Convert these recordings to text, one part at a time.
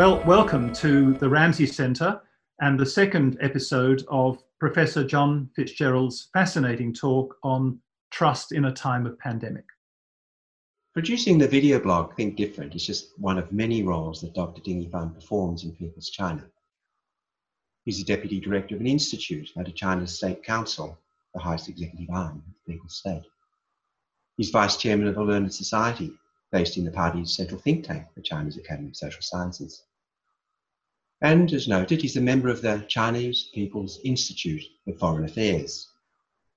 Well, welcome to the Ramsay Centre and the second episode of Professor John Fitzgerald's fascinating talk on trust in a time of pandemic. Producing the video blog Think Different is just one of many roles that Dr. Ding Yifan performs in People's China. He's the deputy director of an institute at under China's State Council, the highest executive arm of the People's State. He's vice chairman of the Learned Society, based in the party's central think tank, the Chinese Academy of Social Sciences. And as noted, he's a member of the Chinese People's Institute of Foreign Affairs,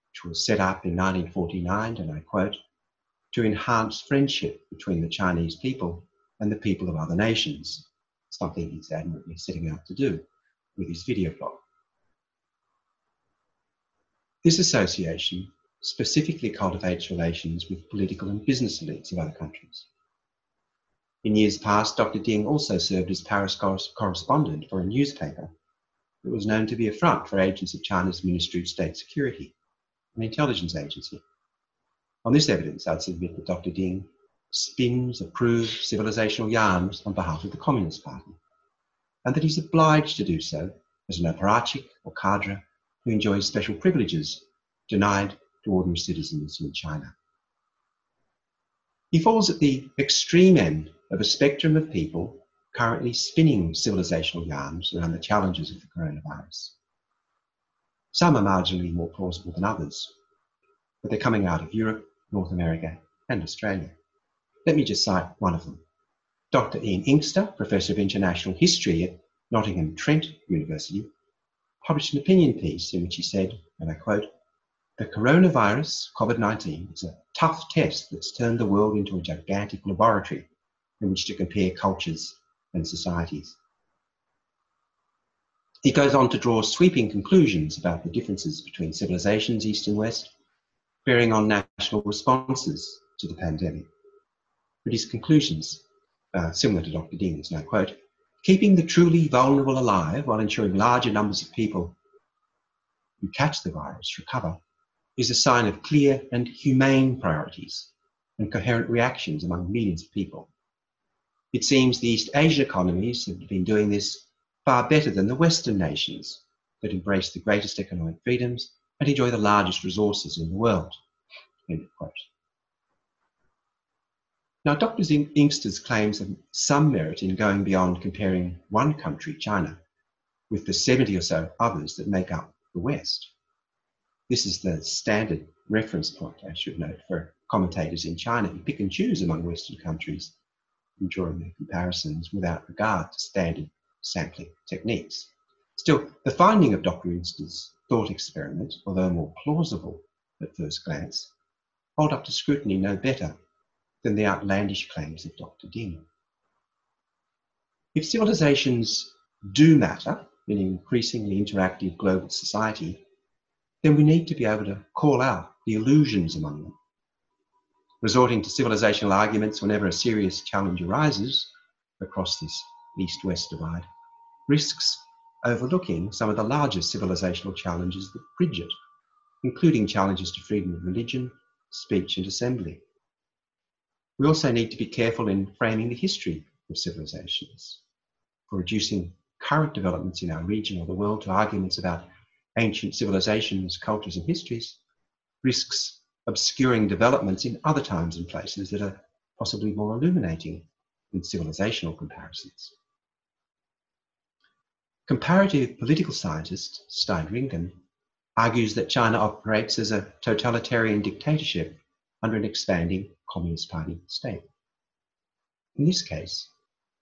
which was set up in 1949, and I quote, to enhance friendship between the Chinese people and the people of other nations, something he's admirably setting out to do with his video blog. This association specifically cultivates relations with political and business elites of other countries. In years past, Dr. Ding also served as Paris correspondent for a newspaper that was known to be a front for agents of China's Ministry of State Security, an intelligence agency. On this evidence, I'd submit that Dr. Ding spins approved civilizational yarns on behalf of the Communist Party, and that he's obliged to do so as an apparatchik or cadre who enjoys special privileges denied to ordinary citizens in China. He falls at the extreme end of a spectrum of people currently spinning civilizational yarns around the challenges of the coronavirus. Some are marginally more plausible than others, but they're coming out of Europe, North America, and Australia. Let me just cite one of them. Dr. Ian Inkster, Professor of International History at Nottingham Trent University, published an opinion piece in which he said, and I quote, the coronavirus, COVID 19, is a tough test that's turned the world into a gigantic laboratory in which to compare cultures and societies. He goes on to draw sweeping conclusions about the differences between civilizations, East and West, bearing on national responses to the pandemic. But his conclusions, similar to Dr. And I quote, keeping the truly vulnerable alive while ensuring larger numbers of people who catch the virus recover is a sign of clear and humane priorities and coherent reactions among millions of people. It seems the East Asian economies have been doing this far better than the Western nations that embrace the greatest economic freedoms and enjoy the largest resources in the world. Now, Dr. Inkster's claims have some merit in going beyond comparing one country, China, with the 70 or so others that make up the West. This is the standard reference point, I should note, for commentators in China who pick and choose among Western countries in drawing their comparisons without regard to standard sampling techniques. Still, the finding of Dr. Inkster's thought experiment, although more plausible at first glance, hold up to scrutiny no better than the outlandish claims of Dr. Ding. If civilizations do matter in an increasingly interactive global society, then we need to be able to call out the illusions among them. Resorting to civilizational arguments whenever a serious challenge arises across this east west divide risks overlooking some of the largest civilizational challenges that bridge it, including challenges to freedom of religion, speech, and assembly. We also need to be careful in framing the history of civilizations, for reducing current developments in our region or the world to arguments about ancient civilizations, cultures, and histories risks obscuring developments in other times and places that are possibly more illuminating than civilizational comparisons. Comparative political scientist Stein Ringen argues that China operates as a totalitarian dictatorship under an expanding Communist Party state. In this case,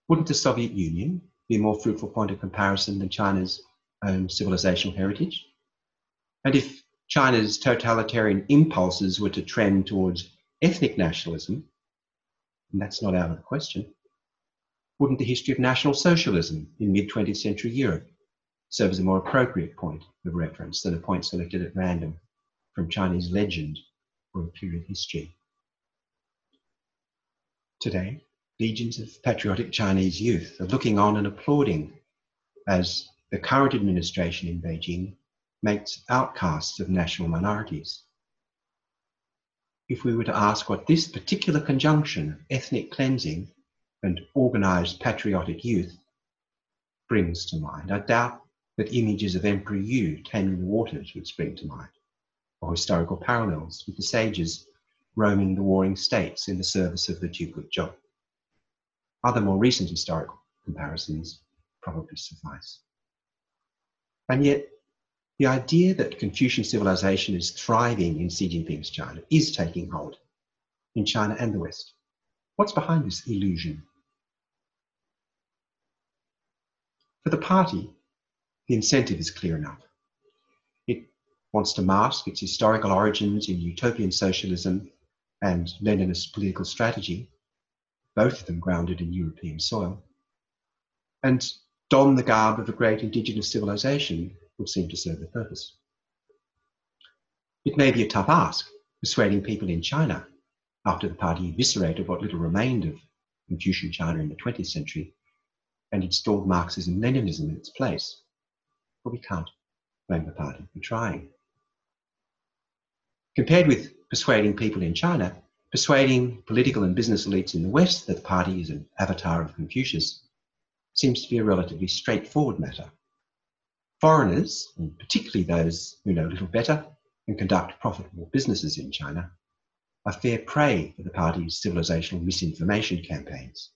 wouldn't the Soviet Union be a more fruitful point of comparison than China's own civilizational heritage? And if China's totalitarian impulses were to trend towards ethnic nationalism, and that's not out of the question, wouldn't the history of National Socialism in mid 20th century Europe serve as a more appropriate point of reference than a point selected at random from Chinese legend or imperial history? Today, legions of patriotic Chinese youth are looking on and applauding as the current administration in Beijing makes outcasts of national minorities. If we were to ask what this particular conjunction of ethnic cleansing and organized patriotic youth brings to mind. I doubt that images of Emperor Yu taming the waters would spring to mind, or historical parallels with the sages roaming the warring states in the service of the Duke of Zhou. Other more recent historical comparisons probably suffice. And yet, the idea that Confucian civilization is thriving in Xi Jinping's China is taking hold in China and the West. What's behind this illusion? For the party, the incentive is clear enough. It wants to mask its historical origins in utopian socialism and Leninist political strategy, both of them grounded in European soil, and don the garb of a great indigenous civilization seem to serve the purpose. It may be a tough ask, persuading people in China, after the party eviscerated what little remained of Confucian China in the 20th century and installed Marxism Leninism in its place. But we can't blame the party for trying. Compared with persuading people in China, persuading political and business elites in the West that the party is an avatar of Confucius seems to be a relatively straightforward matter. Foreigners, and hmm. particularly those who know little better and conduct profitable businesses in China, are fair prey for the party's civilizational misinformation campaigns,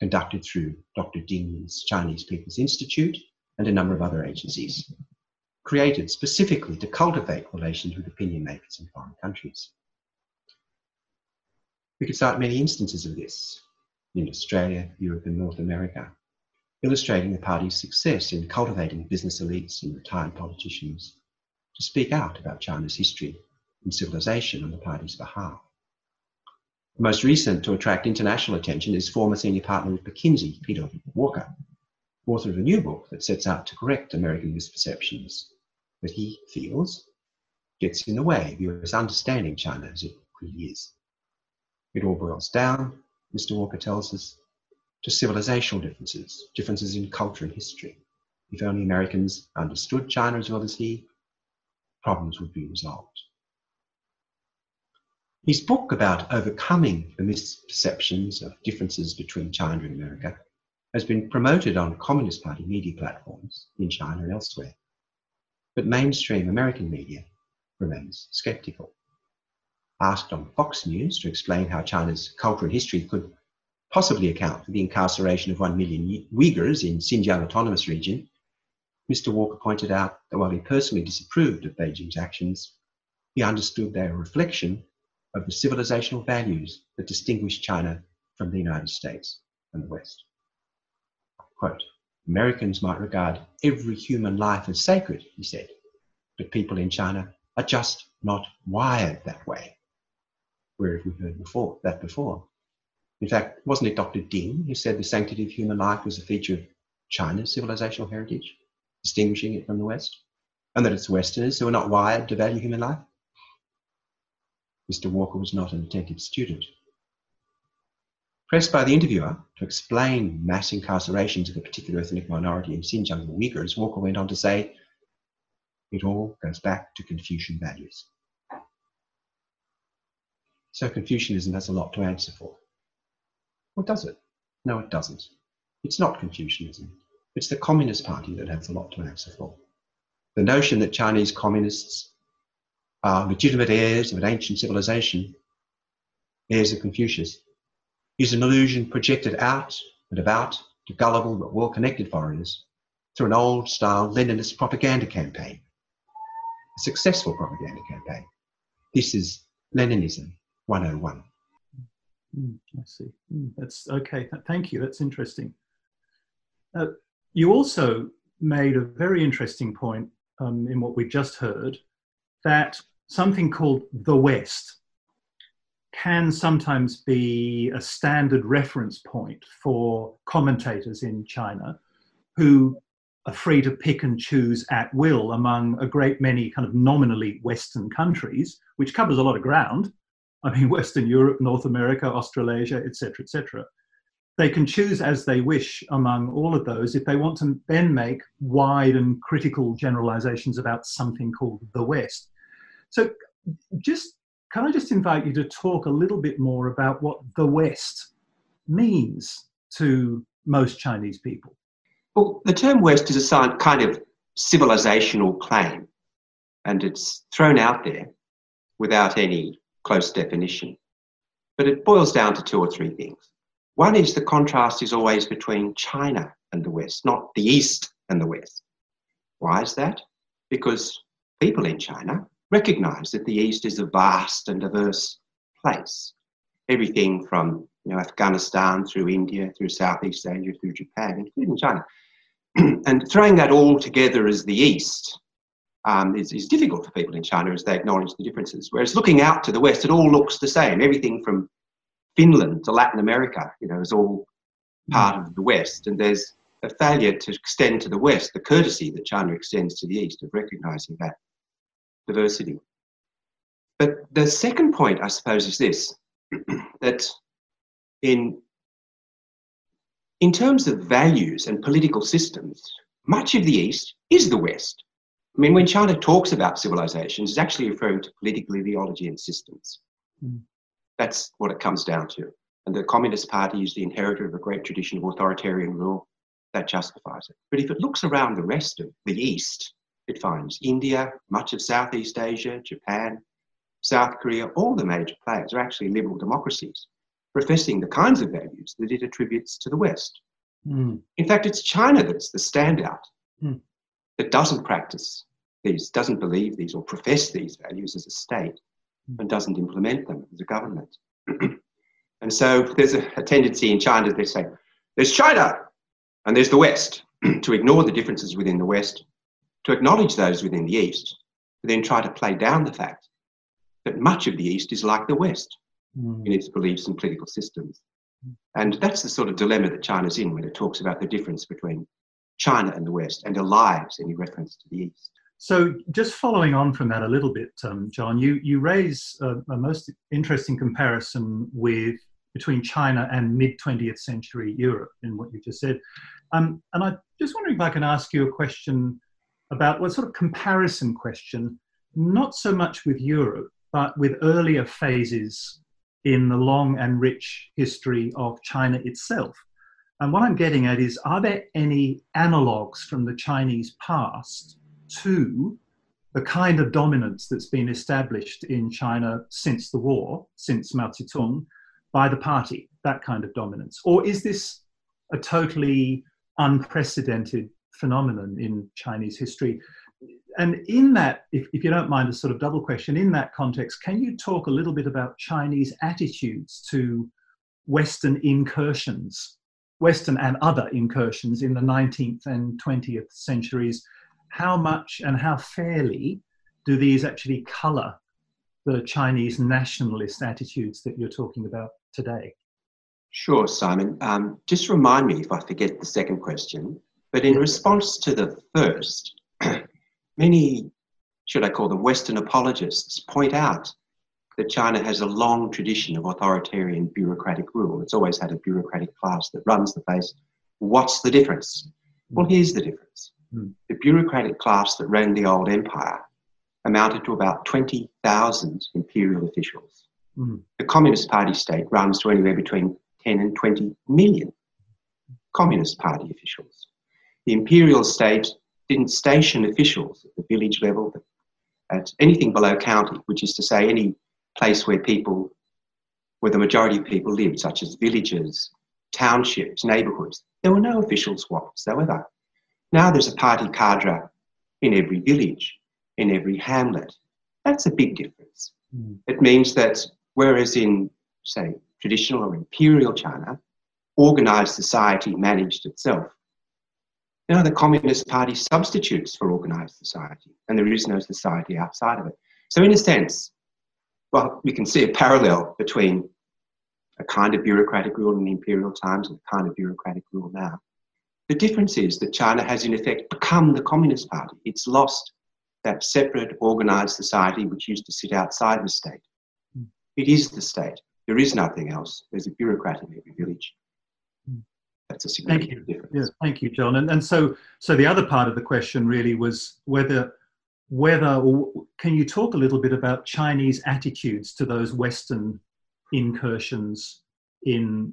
conducted through Dr. Ding's Chinese People's Institute and a number of other agencies, created specifically to cultivate relations with opinion makers in foreign countries. We could cite many instances of this in Australia, Europe, and North America, illustrating the party's success in cultivating business elites and retired politicians to speak out about China's history and civilization on the party's behalf. The most recent to attract international attention is former senior partner with McKinsey, Peter Walker, author of a new book that sets out to correct American misperceptions that he feels gets in the way of US understanding China as it really is. It all boils down, Mr. Walker tells us, to civilizational differences, differences in culture and history. If only Americans understood China as well as he, problems would be resolved. His book about overcoming the misperceptions of differences between China and America has been promoted on Communist Party media platforms in China and elsewhere. But mainstream American media remains skeptical. Asked on Fox News to explain how China's culture and history could possibly account for the incarceration of one million Uyghurs in Xinjiang Autonomous Region, Mr. Walker pointed out that while he personally disapproved of Beijing's actions, he understood they were a reflection of the civilizational values that distinguish China from the United States and the West. Quote, Americans might regard every human life as sacred, he said, but people in China are just not wired that way. Where have we heard before that before? In fact, wasn't it Dr. Ding who said the sanctity of human life was a feature of China's civilizational heritage, distinguishing it from the West? And that it's Westerners who are not wired to value human life? Mr. Walker was not an attentive student. Pressed by the interviewer to explain mass incarcerations of a particular ethnic minority in Xinjiang, the Uyghurs, Walker went on to say, it all goes back to Confucian values. So Confucianism has a lot to answer for. Or does it? No, it doesn't. It's not Confucianism. It's the Communist Party that has a lot to answer for. The notion that Chinese communists are legitimate heirs of an ancient civilization, heirs of Confucius, is an illusion projected out and about to gullible but well connected foreigners through an old style Leninist propaganda campaign, a successful propaganda campaign. This is Leninism 101. Mm, I see. Mm, that's okay. Thank you. That's interesting. Uh, you also made a very interesting point um, in what we just heard that something called the West can sometimes be a standard reference point for commentators in China who are free to pick and choose at will among a great many kind of nominally Western countries, which covers a lot of ground. I mean, Western Europe, North America, Australasia, etc., etc. They can choose as they wish among all of those if they want to then make wide and critical generalizations about something called the West. So, just can I just invite you to talk a little bit more about what the West means to most Chinese people? Well, the term West is a kind of civilizational claim, and it's thrown out there without any close definition. But it boils down to two or three things. One is the contrast is always between China and the West, not the East and the West. Why is that? Because people in China recognize that the East is a vast and diverse place. Everything from you know, Afghanistan through India, through Southeast Asia, through Japan, including China. and throwing that all together as the East um, is, is difficult for people in China as they acknowledge the differences. Whereas looking out to the West, it all looks the same. Everything from Finland to Latin America, you know, is all part of the West. And there's a failure to extend to the West the courtesy that China extends to the East of recognizing that diversity. But the second point, I suppose, is this that in, in terms of values and political systems, much of the East is the West. I mean, when China talks about civilizations, it's actually referring to political ideology and systems. Mm. That's what it comes down to. And the Communist Party is the inheritor of a great tradition of authoritarian rule. That justifies it. But if it looks around the rest of the East, it finds India, much of Southeast Asia, Japan, South Korea, all the major players are actually liberal democracies, professing the kinds of values that it attributes to the West. Mm. In fact, it's China that's the standout mm. That doesn't practice these, doesn't believe these, or profess these values as a state, mm. and doesn't implement them as a government. and so there's a, a tendency in China to say, there's China, and there's the West, to ignore the differences within the West, to acknowledge those within the East, but then try to play down the fact that much of the East is like the West mm. in its beliefs and political systems. And that's the sort of dilemma that China's in when it talks about the difference between China and the West and elides any reference to the East. So, just following on from that a little bit, um, John, you, you raise a, a, most interesting comparison with between China and mid 20th century Europe in what you just said. Um, and I'm just wondering if I can ask you a question about what sort of comparison question, not so much with Europe, but with earlier phases in the long and rich history of China itself. And what I'm getting at is are there any analogues from the Chinese past to the kind of dominance that's been established in China since the war, since Mao Zedong, by the party, that kind of dominance? Or is this a totally unprecedented phenomenon in Chinese history. And in that, if, if, you don't mind a sort of double question, in that context, can you talk a little bit about Chinese attitudes to Western incursions, Western and other incursions in the 19th and 20th centuries? How much and how fairly do these actually colour the Chinese nationalist attitudes that you're talking about today? Sure, Simon. Um, just remind me if I forget the second question. But in response to the first, many, should I call them Western apologists, point out that China has a long tradition of authoritarian bureaucratic rule. It's always had a bureaucratic class that runs the place. What's the difference? Well, here's the difference. Mm. The bureaucratic class that ran the old empire amounted to about 20,000 imperial officials. Mm. The Communist Party state runs to anywhere between 10 and 20 million Communist Party officials. The imperial state didn't station officials at the village level, at anything below county, which is to say any place where people, where the majority of people lived, such as villages, townships, neighbourhoods. There were no officials whatsoever. Now there's a party cadre in every village, in every hamlet. That's a big difference. Mm. It means that whereas in, say, traditional or imperial China, organised society managed itself, now the Communist Party substitutes for organised society, and there is no society outside of it. So, in a sense, well, we can see a parallel between a kind of bureaucratic rule in the imperial times and a kind of bureaucratic rule now. The difference is that China has, in effect, become the Communist Party. It's lost that separate, organised society which used to sit outside the state. Hmm. It is the state. There is nothing else. There's a bureaucrat in every village that's a significant thank you. difference. Yeah, thank you, John. And, and so, so the other part of the question really was whether, whether, can you talk a little bit about Chinese attitudes to those Western incursions in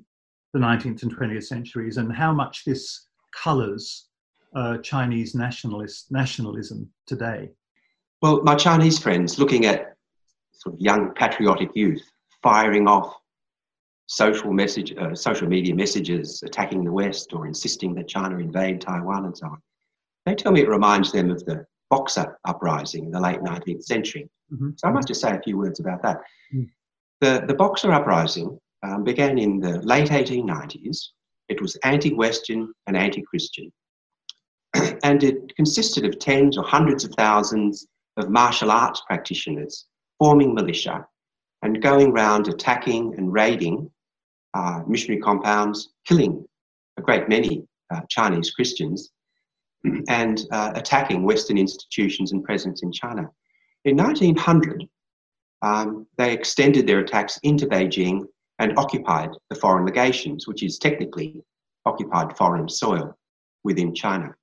the 19th and 20th centuries and how much this colours uh, Chinese nationalist nationalism today? Well, my Chinese friends looking at sort of young patriotic youth firing off social message, uh, social media messages attacking the West or insisting that China invade Taiwan and so on. They tell me it reminds them of the Boxer uprising in the late 19th century. Mm-hmm. So I must just say a few words about that. Mm. The, the Boxer uprising um, began in the late 1890s. It was anti Western and anti Christian. and it consisted of tens or hundreds of thousands of martial arts practitioners forming militia and going around attacking and raiding uh, missionary compounds, killing a great many uh, Chinese Christians, and uh, attacking Western institutions and presence in China. In 1900, um, they extended their attacks into Beijing and occupied the foreign legations, which is technically occupied foreign soil within China.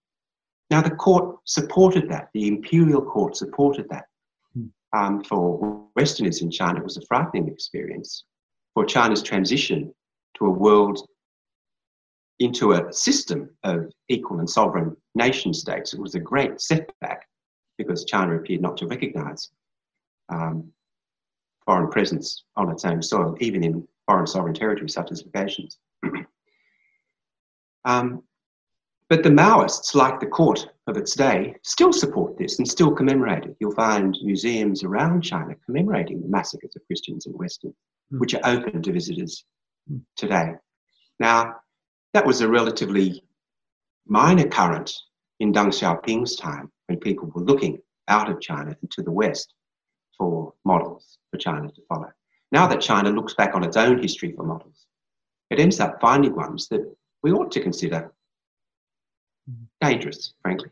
Now, the court supported that, the imperial court supported that. Um, for Westerners in China, it was a frightening experience. For China's transition to a world, into a system of equal and sovereign nation states, it was a great setback because China appeared not to recognize um, foreign presence on its own soil, even in foreign sovereign territories such as legations. um, but the Maoists, like the court of its day, still support this and still commemorate it. You'll find museums around China commemorating the massacres of Christians in Western, mm. which are open to visitors mm. today. Now, that was a relatively minor current in Deng Xiaoping's time when people were looking out of China and to the West for models for China to follow. Now that China looks back on its own history for models, it ends up finding ones that we ought to consider dangerous, frankly.